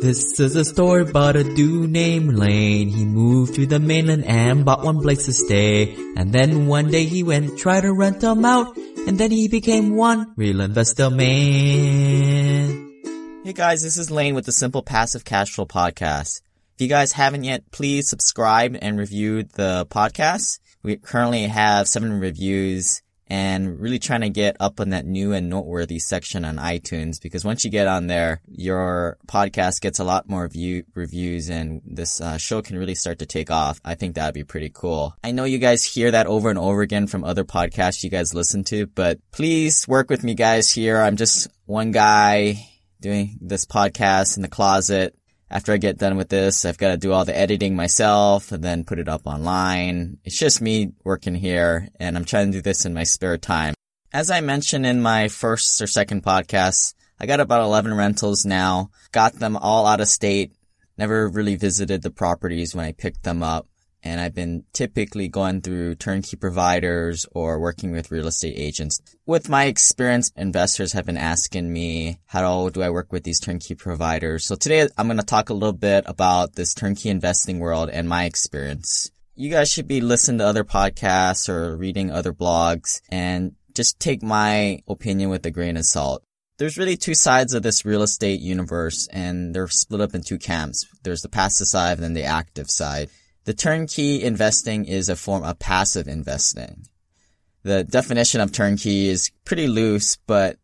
This is a story about a dude named Lane. He moved to the mainland and bought one place to stay. And then one day he went try to rent them out. And then he became one real investor man. Hey guys, this is Lane with the Simple Passive Cash Flow Podcast. If you guys haven't yet, please subscribe and review the podcast. We currently have seven reviews and really trying to get up on that new and noteworthy section on iTunes because once you get on there, your podcast gets a lot more view reviews and this uh, show can really start to take off. I think that'd be pretty cool. I know you guys hear that over and over again from other podcasts you guys listen to, but please work with me guys here. I'm just one guy doing this podcast in the closet after I get done with this, I've got to do all the editing myself and then put it up online. It's just me working here and I'm trying to do this in my spare time. As I mentioned in my first or second podcast, I got about 11 rentals now, got them all out of state, never really visited the properties when I picked them up and I've been typically going through turnkey providers or working with real estate agents. With my experience, investors have been asking me, how do I work with these turnkey providers? So today I'm going to talk a little bit about this turnkey investing world and my experience. You guys should be listening to other podcasts or reading other blogs and just take my opinion with a grain of salt there's really two sides of this real estate universe and they're split up in two camps. There's the passive side and then the active side. The turnkey investing is a form of passive investing. The definition of turnkey is pretty loose, but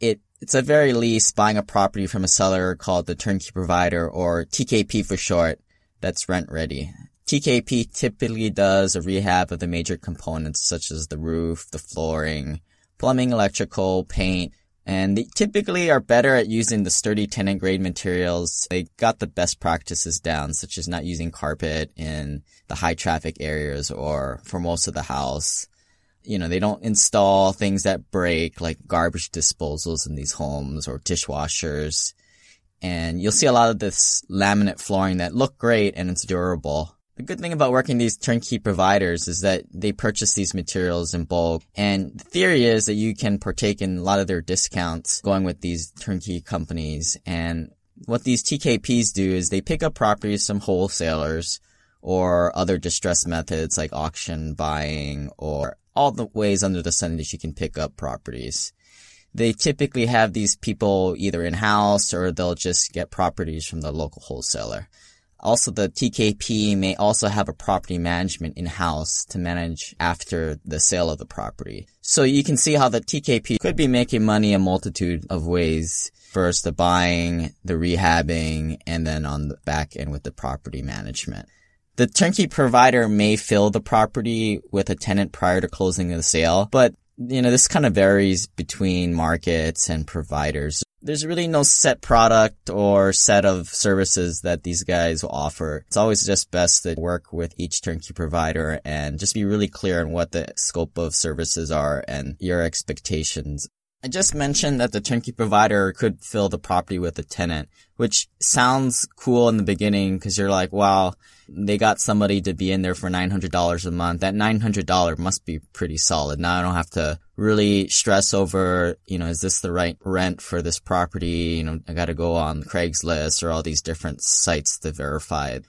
it, it's at very least buying a property from a seller called the turnkey provider or TKP for short that's rent ready. TKP typically does a rehab of the major components such as the roof, the flooring, plumbing, electrical, paint, and they typically are better at using the sturdy tenant grade materials. They got the best practices down, such as not using carpet in the high traffic areas or for most of the house. You know, they don't install things that break like garbage disposals in these homes or dishwashers. And you'll see a lot of this laminate flooring that look great and it's durable. The good thing about working these turnkey providers is that they purchase these materials in bulk. And the theory is that you can partake in a lot of their discounts going with these turnkey companies. And what these TKPs do is they pick up properties from wholesalers or other distress methods like auction buying or all the ways under the sun that you can pick up properties. They typically have these people either in-house or they'll just get properties from the local wholesaler. Also, the TKP may also have a property management in-house to manage after the sale of the property. So you can see how the TKP could be making money a multitude of ways. First, the buying, the rehabbing, and then on the back end with the property management. The turnkey provider may fill the property with a tenant prior to closing the sale, but you know, this kind of varies between markets and providers there's really no set product or set of services that these guys offer. It's always just best to work with each turnkey provider and just be really clear on what the scope of services are and your expectations. I just mentioned that the turnkey provider could fill the property with a tenant, which sounds cool in the beginning because you're like, wow, they got somebody to be in there for $900 a month. That $900 must be pretty solid. Now I don't have to really stress over, you know, is this the right rent for this property? You know, I got to go on Craigslist or all these different sites to verify it.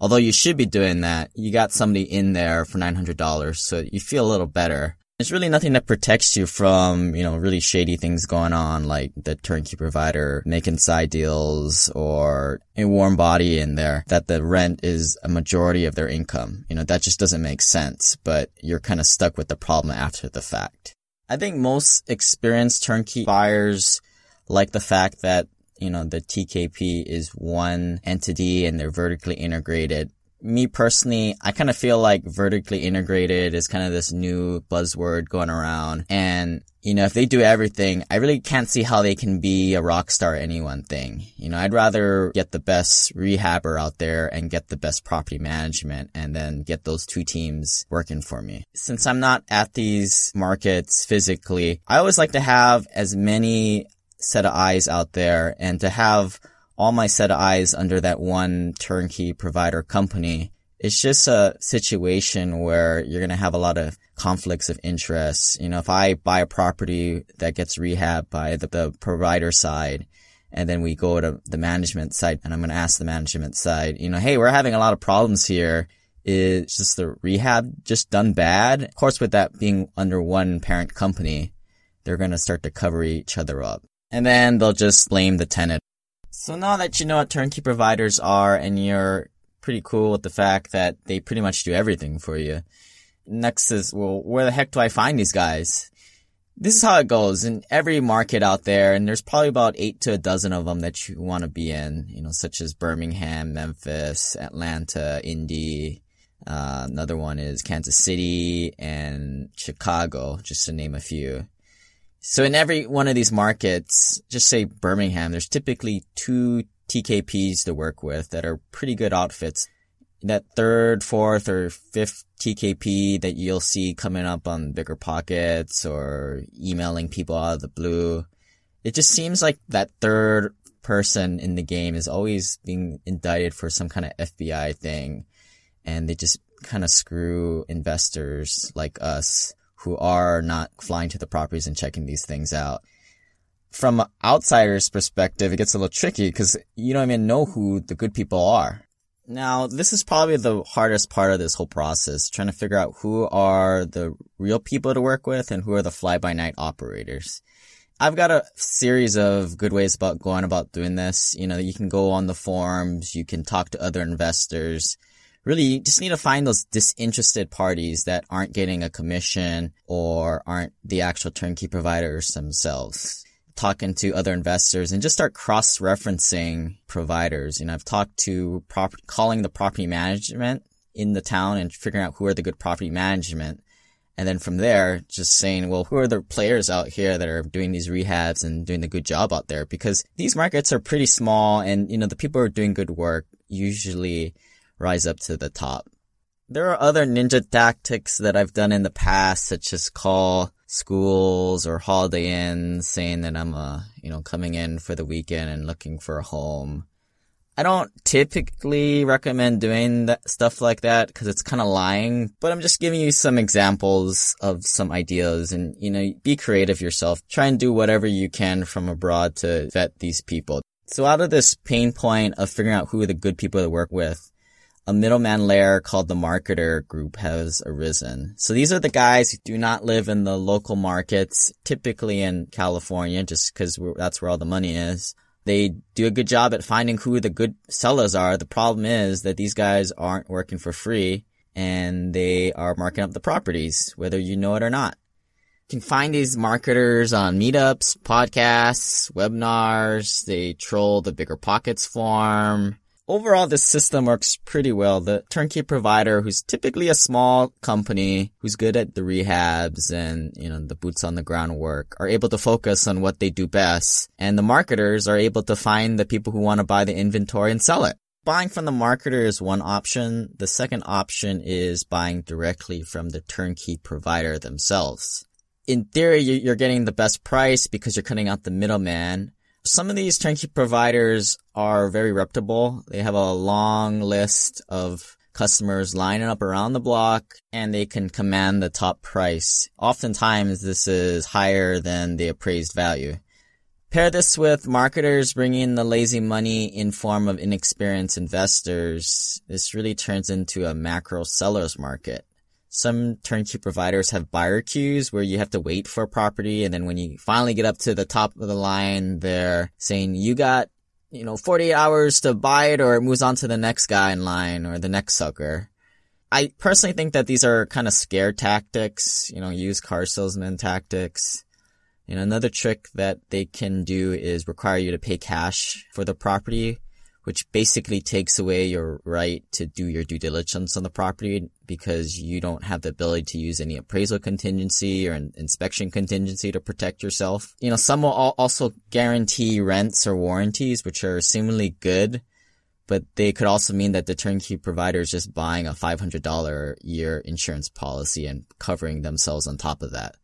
Although you should be doing that, you got somebody in there for $900, so you feel a little better. There's really nothing that protects you from, you know, really shady things going on, like the turnkey provider making side deals or a warm body in there that the rent is a majority of their income. You know, that just doesn't make sense, but you're kind of stuck with the problem after the fact. I think most experienced turnkey buyers like the fact that, you know, the TKP is one entity and they're vertically integrated me personally, I kind of feel like vertically integrated is kind of this new buzzword going around. And, you know, if they do everything, I really can't see how they can be a rock star at any one thing. You know, I'd rather get the best rehabber out there and get the best property management and then get those two teams working for me. Since I'm not at these markets physically, I always like to have as many set of eyes out there and to have all my set of eyes under that one turnkey provider company. It's just a situation where you're going to have a lot of conflicts of interest. You know, if I buy a property that gets rehabbed by the, the provider side And then we go to the management side and I'm going to ask the management side, you know, hey, we're having a lot of problems here. Is just the rehab just done bad? Of course, with that being under one parent company, they're going to start to cover each other up. And then they'll just blame the tenant. So now that you know what turnkey providers are and you're pretty cool with the fact that they pretty much do everything for you. Next is, well, where the heck do I find these guys? This is how it goes in every market out there, and there's probably about eight to a dozen of them that you want to be in, you know, such as Birmingham, Memphis, Atlanta, Indy. Uh, another one is Kansas City and Chicago, just to name a few. So in every one of these markets, just say Birmingham, there's typically two TKPs to work with that are pretty good outfits. That third, fourth, or fifth TKP that you'll see coming up on BiggerPockets or emailing people out of the blue. It just seems like that third person in the game is always being indicted for some kind of FBI thing. And they just kind of screw investors like us who are not flying to the properties and checking these things out from an outsiders' perspective, it gets a little tricky because you don't even know who the good people are. Now, this is probably the hardest part of this whole process, trying to figure out who are the real people to work with and who are the fly-by-night operators. I've got a series of good ways about going about doing this. You know, you can go on the forums, you can talk to other investors. Really, you just need to find those disinterested parties that aren't getting a commission or aren't the actual turnkey providers themselves talking to other investors and just start cross-referencing providers. You know, I've talked to prop- calling the property management in the town and figuring out who are the good property management. And then from there, just saying, well, who are the players out here that are doing these rehabs and doing the good job out there? Because these markets are pretty small and, you know, the people who are doing good work usually rise up to the top. There are other ninja tactics that I've done in the past, such as call schools or Holiday Inns saying that I'm, uh, you know, coming in for the weekend and looking for a home. I don't typically recommend doing that stuff like that because it's kind of lying, but I'm just giving you some examples of some ideas and, you know, be creative yourself. Try and do whatever you can from abroad to vet these people. So out of this pain point of figuring out who are the good people to work with, a middleman layer called the marketer group has arisen. So these are the guys who do not live in the local markets, typically in California, just because that's where all the money is. They do a good job at finding who the good sellers are. The problem is that these guys aren't working for free and they are marking up the properties, whether you know it or not. You can find these marketers on meetups, podcasts, webinars. They troll the BiggerPockets forum overall, this system works pretty well. The turnkey provider, who's typically a small company, who's good at the rehabs and, you know, the boots on the ground work, are able to focus on what they do best. And the marketers are able to find the people who want to buy the inventory and sell it. Buying from the marketer is one option. The second option is buying directly from the turnkey provider themselves. In theory, you're getting the best price because you're cutting out the middleman some of these turnkey providers are very reputable. They have a long list of customers lining up around the block and they can command the top price. Oftentimes this is higher than the appraised value. Pair this with marketers bringing the lazy money in form of inexperienced investors. This really turns into a macro seller's market. Some turnkey providers have buyer queues where you have to wait for a property. And then when you finally get up to the top of the line, they're saying you got, you know, 48 hours to buy it or it moves on to the next guy in line or the next sucker. I personally think that these are kind of scare tactics, you know, used car salesman tactics. You know, another trick that they can do is require you to pay cash for the property which basically takes away your right to do your due diligence on the property because you don't have the ability to use any appraisal contingency or inspection contingency to protect yourself. You know, some will also guarantee rents or warranties, which are seemingly good, but they could also mean that the turnkey provider is just buying a $500 year insurance policy and covering themselves on top of that.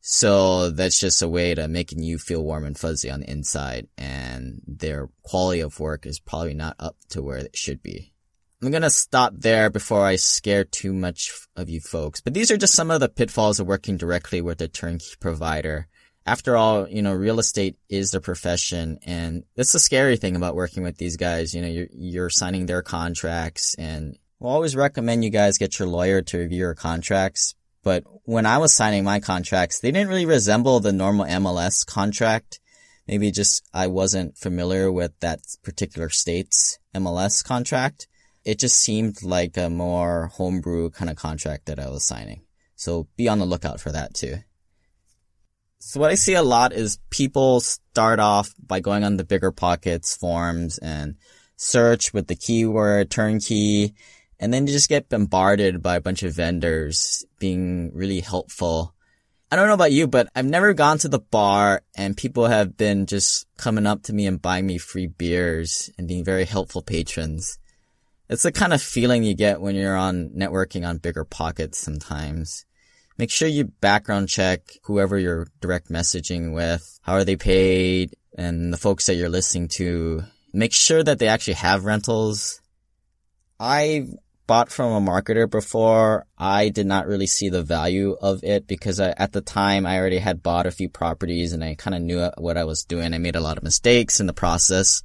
So that's just a way to making you feel warm and fuzzy on the inside and their quality of work is probably not up to where it should be. I'm gonna stop there before I scare too much of you folks, but these are just some of the pitfalls of working directly with a turnkey provider. After all, you know, real estate is their profession and that's the scary thing about working with these guys. You know, you're, you're signing their contracts and we'll always recommend you guys get your lawyer to review your contracts. But when I was signing my contracts, they didn't really resemble the normal MLS contract. Maybe just I wasn't familiar with that particular state's MLS contract. It just seemed like a more homebrew kind of contract that I was signing. So be on the lookout for that too. So what I see a lot is people start off by going on the BiggerPockets forums and search with the keyword turnkey and then you just get bombarded by a bunch of vendors being really helpful. I don't know about you, but I've never gone to the bar and people have been just coming up to me and buying me free beers and being very helpful patrons. It's the kind of feeling you get when you're on networking on BiggerPockets sometimes. Make sure you background check whoever you're direct messaging with. How are they paid? And the folks that you're listening to. Make sure that they actually have rentals. I bought from a marketer before, I did not really see the value of it because I, at the time I already had bought a few properties and I kind of knew what I was doing. I made a lot of mistakes in the process,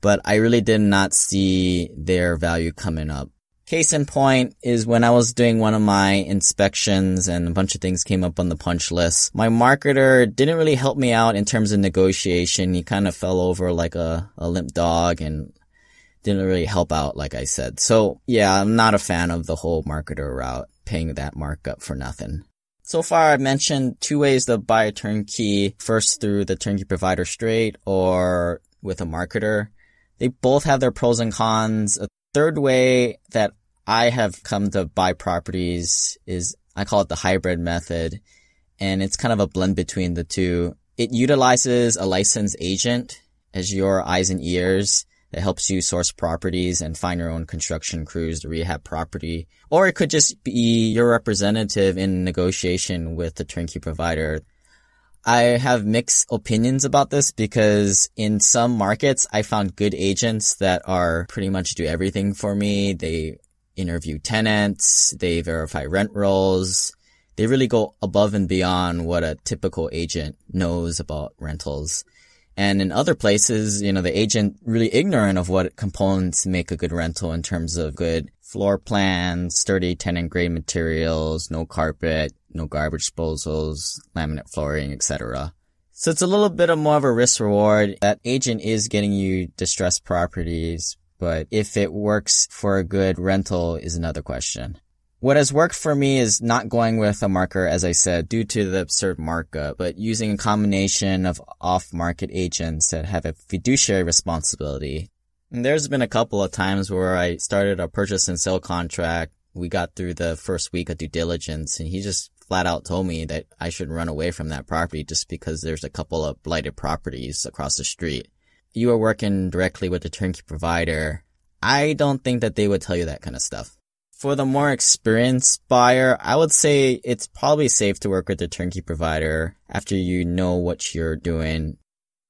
but I really did not see their value coming up. Case in point is when I was doing one of my inspections and a bunch of things came up on the punch list. My marketer didn't really help me out in terms of negotiation. He kind of fell over like a, a limp dog and didn't really help out, like I said. So yeah, I'm not a fan of the whole marketer route, paying that markup for nothing. So far, I've mentioned two ways to buy a turnkey. First through the turnkey provider straight or with a marketer. They both have their pros and cons. A third way that I have come to buy properties is I call it the hybrid method. And it's kind of a blend between the two. It utilizes a licensed agent as your eyes and ears that helps you source properties and find your own construction crews to rehab property. Or it could just be your representative in negotiation with the turnkey provider. I have mixed opinions about this because in some markets, I found good agents that are pretty much do everything for me. They interview tenants, they verify rent rolls. They really go above and beyond what a typical agent knows about rentals. And in other places, you know, the agent really ignorant of what components make a good rental in terms of good floor plans, sturdy tenant grade materials, no carpet, no garbage disposals, laminate flooring, etc. So it's a little bit of more of a risk reward. That agent is getting you distressed properties, but if it works for a good rental is another question. What has worked for me is not going with a marker, as I said, due to the absurd markup, but using a combination of off-market agents that have a fiduciary responsibility. And there's been a couple of times where I started a purchase and sale contract. We got through the first week of due diligence and he just flat out told me that I should run away from that property just because there's a couple of blighted properties across the street. You are working directly with the turnkey provider. I don't think that they would tell you that kind of stuff. For the more experienced buyer, I would say it's probably safe to work with a turnkey provider after you know what you're doing.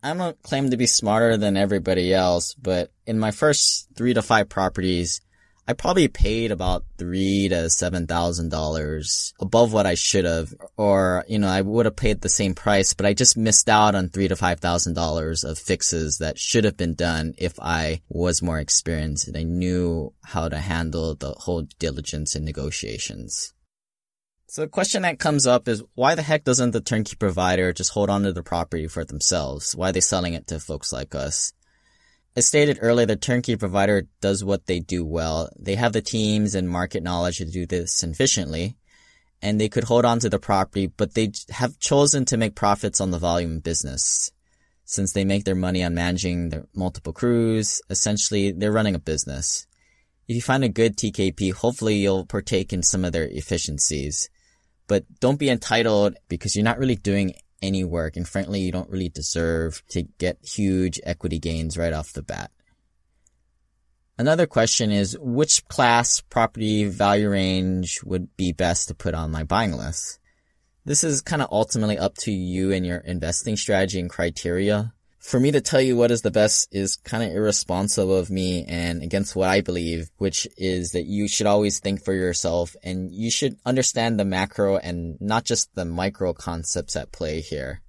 I don't claim to be smarter than everybody else, but in my first three to five properties, I probably paid about three to seven thousand dollars above what I should have, or you know, I would have paid the same price, but I just missed out on three to five thousand dollars of fixes that should have been done if I was more experienced and I knew how to handle the whole diligence and negotiations. So the question that comes up is why the heck doesn't the turnkey provider just hold on to the property for themselves? Why are they selling it to folks like us? As stated earlier, the turnkey provider does what they do well. They have the teams and market knowledge to do this efficiently, and they could hold on to the property, but they have chosen to make profits on the volume business. Since they make their money on managing their multiple crews, essentially they're running a business. If you find a good TKP, hopefully you'll partake in some of their efficiencies. But don't be entitled because you're not really doing any work. And frankly, you don't really deserve to get huge equity gains right off the bat. Another question is which class property value range would be best to put on my buying list? This is kind of ultimately up to you and your investing strategy and criteria for me to tell you what is the best is kind of irresponsible of me and against what I believe, which is that you should always think for yourself and you should understand the macro and not just the micro concepts at play here.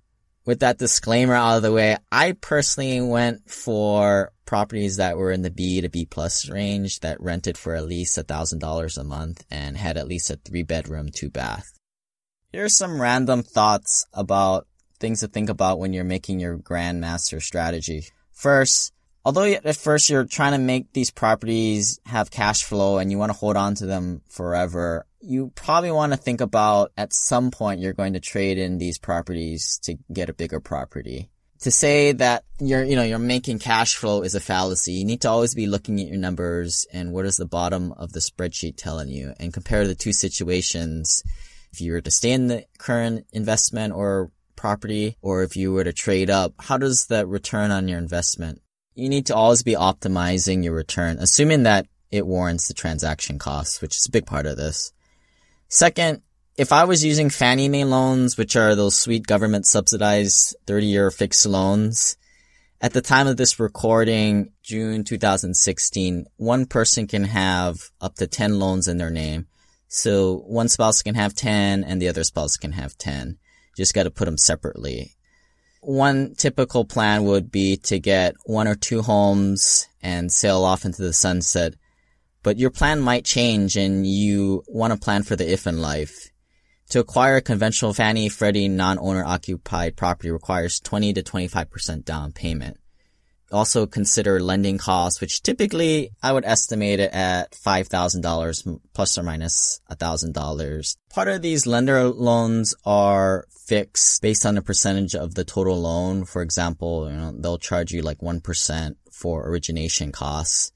with that disclaimer out of the way, I personally went for properties that were in the B to B plus range that rented for at least a thousand dollars a month and had at least a three bedroom, two bath. Here's some random thoughts about things to think about when you're making your grandmaster strategy. First, although at first you're trying to make these properties have cash flow and you want to hold on to them forever, you probably want to think about at some point you're going to trade in these properties to get a bigger property. To say that you're, you know, you're making cash flow is a fallacy. You need to always be looking at your numbers and what is the bottom of the spreadsheet telling you and compare the two situations. If you were to stay in the current investment or property or if you were to trade up, how does the return on your investment? You need to always be optimizing your return, assuming that it warrants the transaction costs, which is a big part of this. Second, if I was using Fannie Mae loans, which are those sweet government subsidized 30 year fixed loans, at the time of this recording, June 2016, one person can have up to 10 loans in their name. So one spouse can have 10 and the other spouse can have 10. Just got to put them separately. One typical plan would be to get one or two homes and sail off into the sunset but your plan might change and you want to plan for the if in life. To acquire a conventional Fannie Freddie non-owner occupied property requires 20 to 25% down payment. Also consider lending costs, which typically I would estimate it at $5,000 plus or minus $1,000. Part of these lender loans are fixed based on the percentage of the total loan. For example, you know, they'll charge you like 1% for origination costs.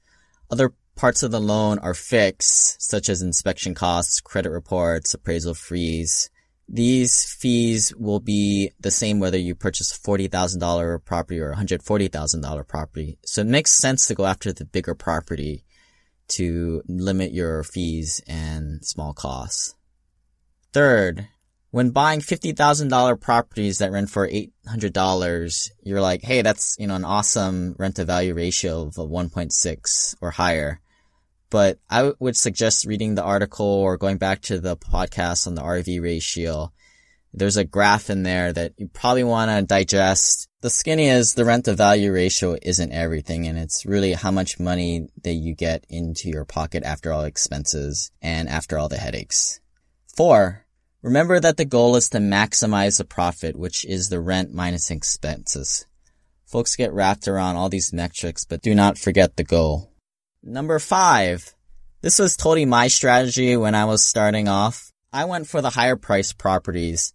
Other Parts of the loan are fixed, such as inspection costs, credit reports, appraisal fees. These fees will be the same whether you purchase a $40,000 property or a $140,000 property. So it makes sense to go after the bigger property to limit your fees and small costs. Third, when buying $50,000 properties that rent for $800, you're like, hey, that's, you know, an awesome rent to value ratio of 1.6 or higher. But I would suggest reading the article or going back to the podcast on the RV ratio. There's a graph in there that you probably want to digest. The skinny is the rent to value ratio isn't everything and it's really how much money that you get into your pocket after all expenses and after all the headaches. Four, Remember that the goal is to maximize the profit, which is the rent minus expenses. Folks get wrapped around all these metrics, but do not forget the goal. Number five. This was totally my strategy when I was starting off. I went for the higher price properties.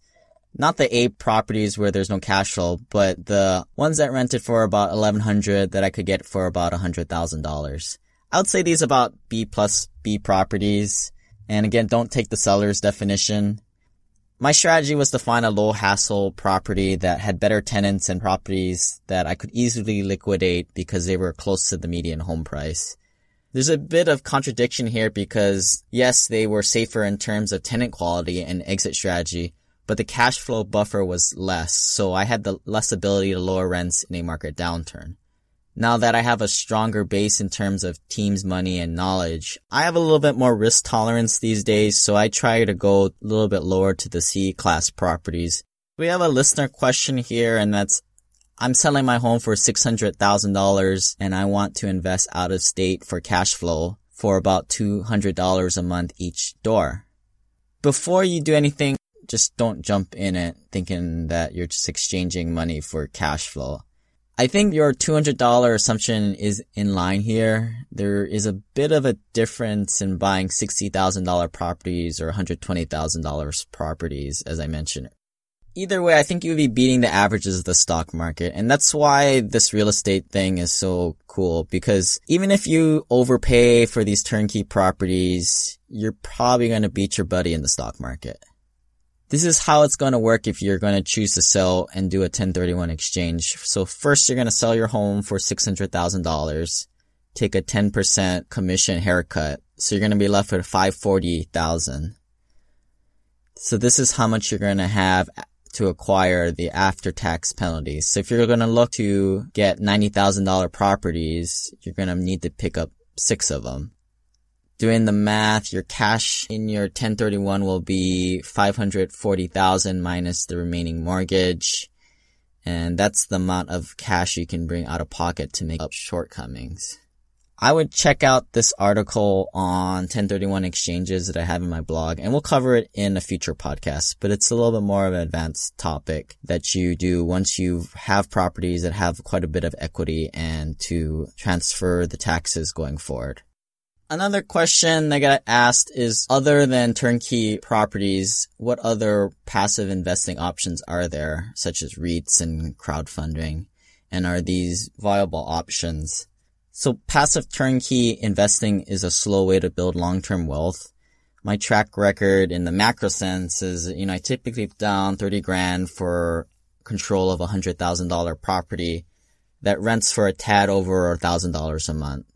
Not the A properties where there's no cash flow, but the ones that rented for about 1100 that I could get for about $100,000. I would say these about B plus B properties. And again, don't take the seller's definition. My strategy was to find a low hassle property that had better tenants and properties that I could easily liquidate because they were close to the median home price. There's a bit of contradiction here because yes, they were safer in terms of tenant quality and exit strategy, but the cash flow buffer was less, so I had the less ability to lower rents in a market downturn. Now that I have a stronger base in terms of teams, money, and knowledge, I have a little bit more risk tolerance these days, so I try to go a little bit lower to the C class properties. We have a listener question here, and that's, I'm selling my home for $600,000 and I want to invest out of state for cash flow for about $200 a month each door. Before you do anything, just don't jump in it thinking that you're just exchanging money for cash flow. I think your $200 assumption is in line here. There is a bit of a difference in buying $60,000 properties or $120,000 properties, as I mentioned. Either way, I think you would be beating the averages of the stock market. And that's why this real estate thing is so cool because even if you overpay for these turnkey properties, you're probably going to beat your buddy in the stock market. This is how it's going to work if you're going to choose to sell and do a 1031 exchange. So first you're going to sell your home for $600,000, take a 10% commission haircut. So you're going to be left with 540,000. So this is how much you're going to have to acquire the after tax penalties. So if you're going to look to get $90,000 properties, you're going to need to pick up six of them doing the math, your cash in your 1031 will be 540,000 minus the remaining mortgage. And that's the amount of cash you can bring out of pocket to make up shortcomings. I would check out this article on 1031 exchanges that I have in my blog and we'll cover it in a future podcast, but it's a little bit more of an advanced topic that you do once you have properties that have quite a bit of equity and to transfer the taxes going forward. Another question I got asked is other than turnkey properties, what other passive investing options are there, such as REITs and crowdfunding? And are these viable options? So passive turnkey investing is a slow way to build long-term wealth. My track record in the macro sense is, you know, I typically down 30 grand for control of a hundred thousand dollar property that rents for a tad over a thousand dollars a month.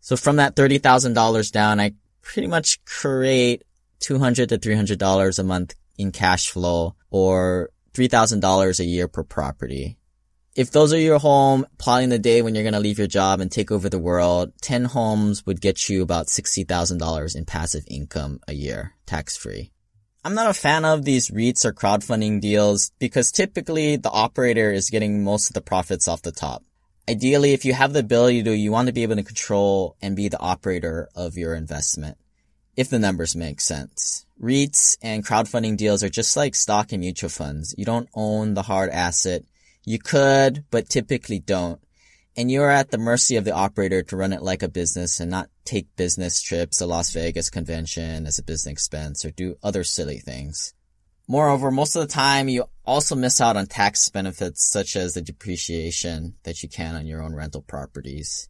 So from that $30,000 down, I pretty much create 200 to $300 a month in cash flow or $3,000 a year per property if those are your home, plotting the day when you're going to leave your job and take over the world, 10 homes would get you about $60,000 in passive income a year, tax free. I'm not a fan of these REITs or crowdfunding deals because typically the operator is getting most of the profits off the top. Ideally, if you have the ability to, you want to be able to control and be the operator of your investment. If the numbers make sense. REITs and crowdfunding deals are just like stock and mutual funds. You don't own the hard asset. You could, but typically don't. And you're at the mercy of the operator to run it like a business and not take business trips to Las Vegas convention as a business expense or do other silly things. Moreover, most of the time you also miss out on tax benefits such as the depreciation that you can on your own rental properties.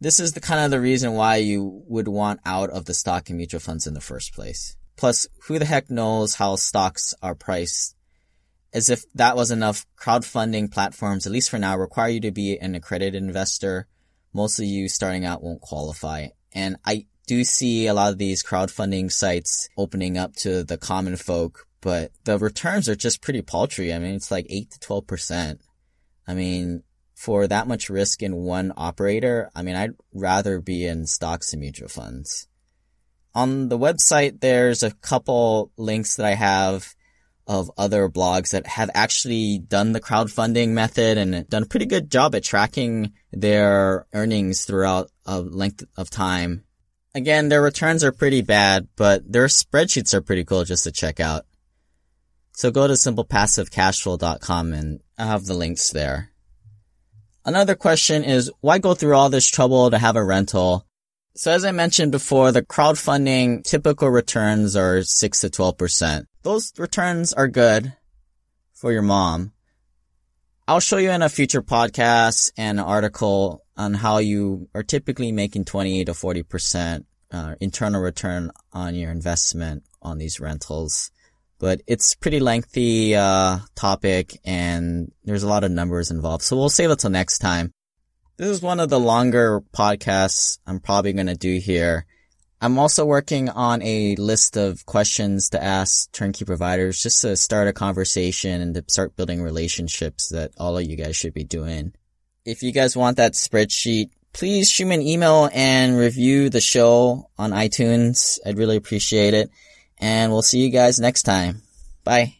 This is the kind of the reason why you would want out of the stock and mutual funds in the first place. Plus, who the heck knows how stocks are priced as if that was enough, crowdfunding platforms, at least for now, require you to be an accredited investor. Most of you starting out won't qualify. And I do see a lot of these crowdfunding sites opening up to the common folk, but the returns are just pretty paltry. I mean, it's like 8 to 12%. I mean, for that much risk in one operator, I mean, I'd rather be in stocks and mutual funds. On the website, there's a couple links that I have of other blogs that have actually done the crowdfunding method and done a pretty good job at tracking their earnings throughout a length of time. Again, their returns are pretty bad, but their spreadsheets are pretty cool just to check out. So go to simplepassivecashflow.com and I have the links there. Another question is why go through all this trouble to have a rental? So as I mentioned before, the crowdfunding typical returns are 6 to 12% those returns are good for your mom. I'll show you in a future podcast an article on how you are typically making 20 to 40% uh, internal return on your investment on these rentals. But it's pretty lengthy, uh, topic and there's a lot of numbers involved. So we'll save it till next time. This is one of the longer podcasts I'm probably going to do here. I'm also working on a list of questions to ask turnkey providers just to start a conversation and to start building relationships that all of you guys should be doing. If you guys want that spreadsheet, please shoot me an email and review the show on iTunes. I'd really appreciate it. And we'll see you guys next time. Bye.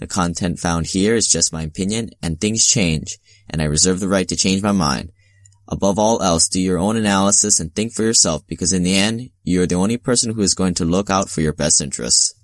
The content found here is just my opinion and things change and I reserve the right to change my mind. Above all else, do your own analysis and think for yourself because in the end, you are the only person who is going to look out for your best interests.